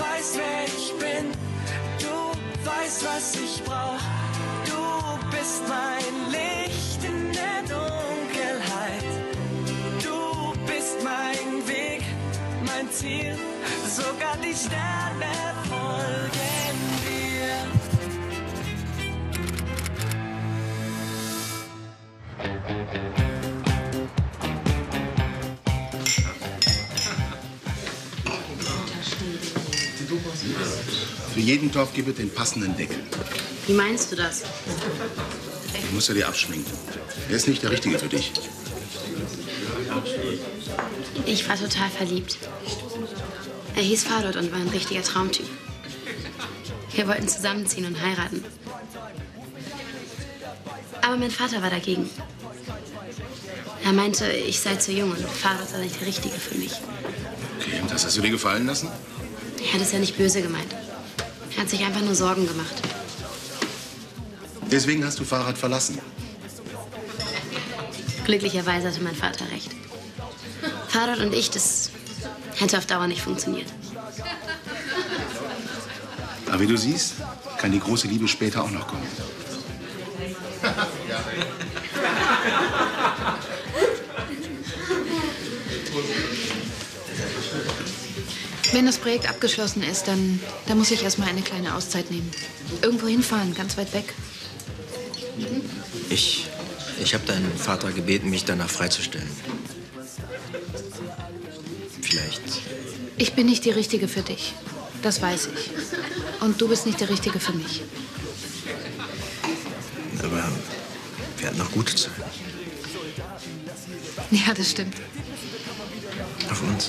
weißt, wer ich bin. Du weißt, was ich brauch. Du bist mein Licht in der Dunkelheit. Du bist mein Weg, mein Ziel. Sogar die Sterne folgen dir. Für jeden Topf gibt es den passenden Deckel. Wie meinst du das? Den musst du dir abschminken. Er ist nicht der Richtige für dich. Ich war total verliebt. Er hieß Fadot und war ein richtiger Traumtyp. Wir wollten zusammenziehen und heiraten. Aber mein Vater war dagegen. Er meinte, ich sei zu jung und Fadot sei nicht der Richtige für mich. Okay, und das hast du dir gefallen lassen? Er hat es ja nicht böse gemeint. Er hat sich einfach nur Sorgen gemacht. Deswegen hast du Fahrrad verlassen. Glücklicherweise hatte mein Vater recht. Fadot und ich, das hätte auf Dauer nicht funktioniert. Aber wie du siehst, kann die große Liebe später auch noch kommen. Wenn das Projekt abgeschlossen ist, dann, dann muss ich erstmal eine kleine Auszeit nehmen. Irgendwo hinfahren, ganz weit weg. Ich, ich habe deinen Vater gebeten, mich danach freizustellen. Vielleicht. Ich bin nicht die Richtige für dich. Das weiß ich. Und du bist nicht der Richtige für mich. Aber wir hatten noch gute Zeit. Ja, das stimmt. Auf uns.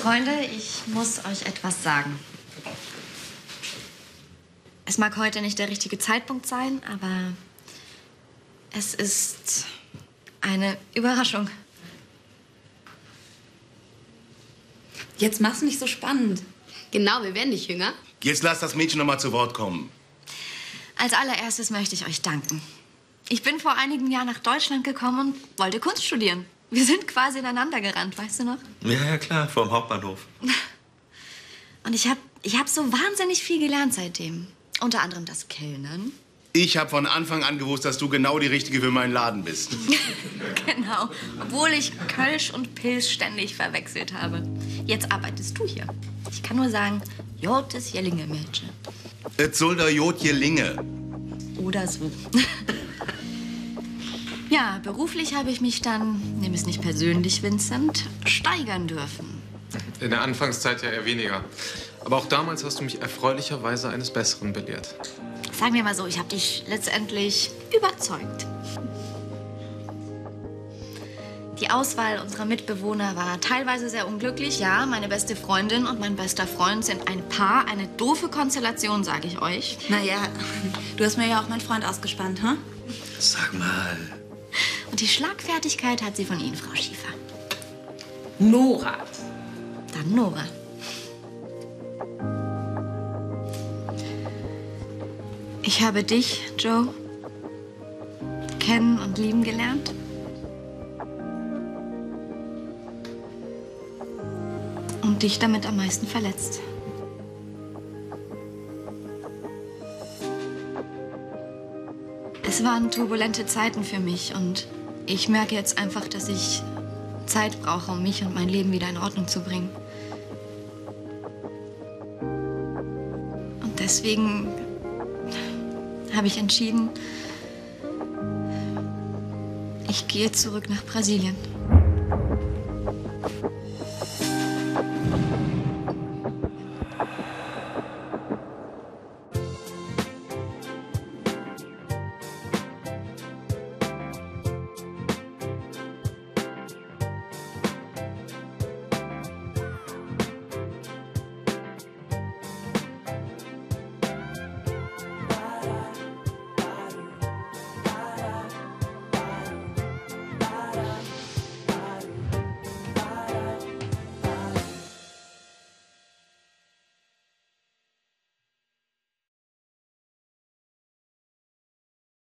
Freunde, ich muss euch etwas sagen. Es mag heute nicht der richtige Zeitpunkt sein, aber es ist eine Überraschung. Jetzt mach's nicht so spannend. Genau, wir werden nicht jünger. Jetzt lass das Mädchen noch mal zu Wort kommen. Als allererstes möchte ich euch danken. Ich bin vor einigen Jahren nach Deutschland gekommen und wollte Kunst studieren. Wir sind quasi ineinander gerannt, weißt du noch? Ja, ja, klar, vor dem Hauptbahnhof. Und ich habe ich hab so wahnsinnig viel gelernt seitdem. Unter anderem das Kellnern. Ich habe von Anfang an gewusst, dass du genau die Richtige für meinen Laden bist. Genau. Obwohl ich Kölsch und Pilz ständig verwechselt habe. Jetzt arbeitest du hier. Ich kann nur sagen, Jotes Jellinger Mädchen. Et soll der Jod Linge. Oder so. ja, beruflich habe ich mich dann, nimm es nicht persönlich, Vincent, steigern dürfen. In der Anfangszeit ja eher weniger. Aber auch damals hast du mich erfreulicherweise eines Besseren belehrt. Sagen wir mal so, ich habe dich letztendlich überzeugt. Die Auswahl unserer Mitbewohner war teilweise sehr unglücklich. Ja, meine beste Freundin und mein bester Freund sind ein Paar, eine doofe Konstellation, sage ich euch. Naja, du hast mir ja auch meinen Freund ausgespannt, hm? Sag mal. Und die Schlagfertigkeit hat sie von Ihnen, Frau Schiefer. Nora. Dann Nora. Ich habe dich, Joe, kennen und lieben gelernt. Und dich damit am meisten verletzt. Es waren turbulente Zeiten für mich und ich merke jetzt einfach, dass ich Zeit brauche, um mich und mein Leben wieder in Ordnung zu bringen. Und deswegen habe ich entschieden, ich gehe zurück nach Brasilien.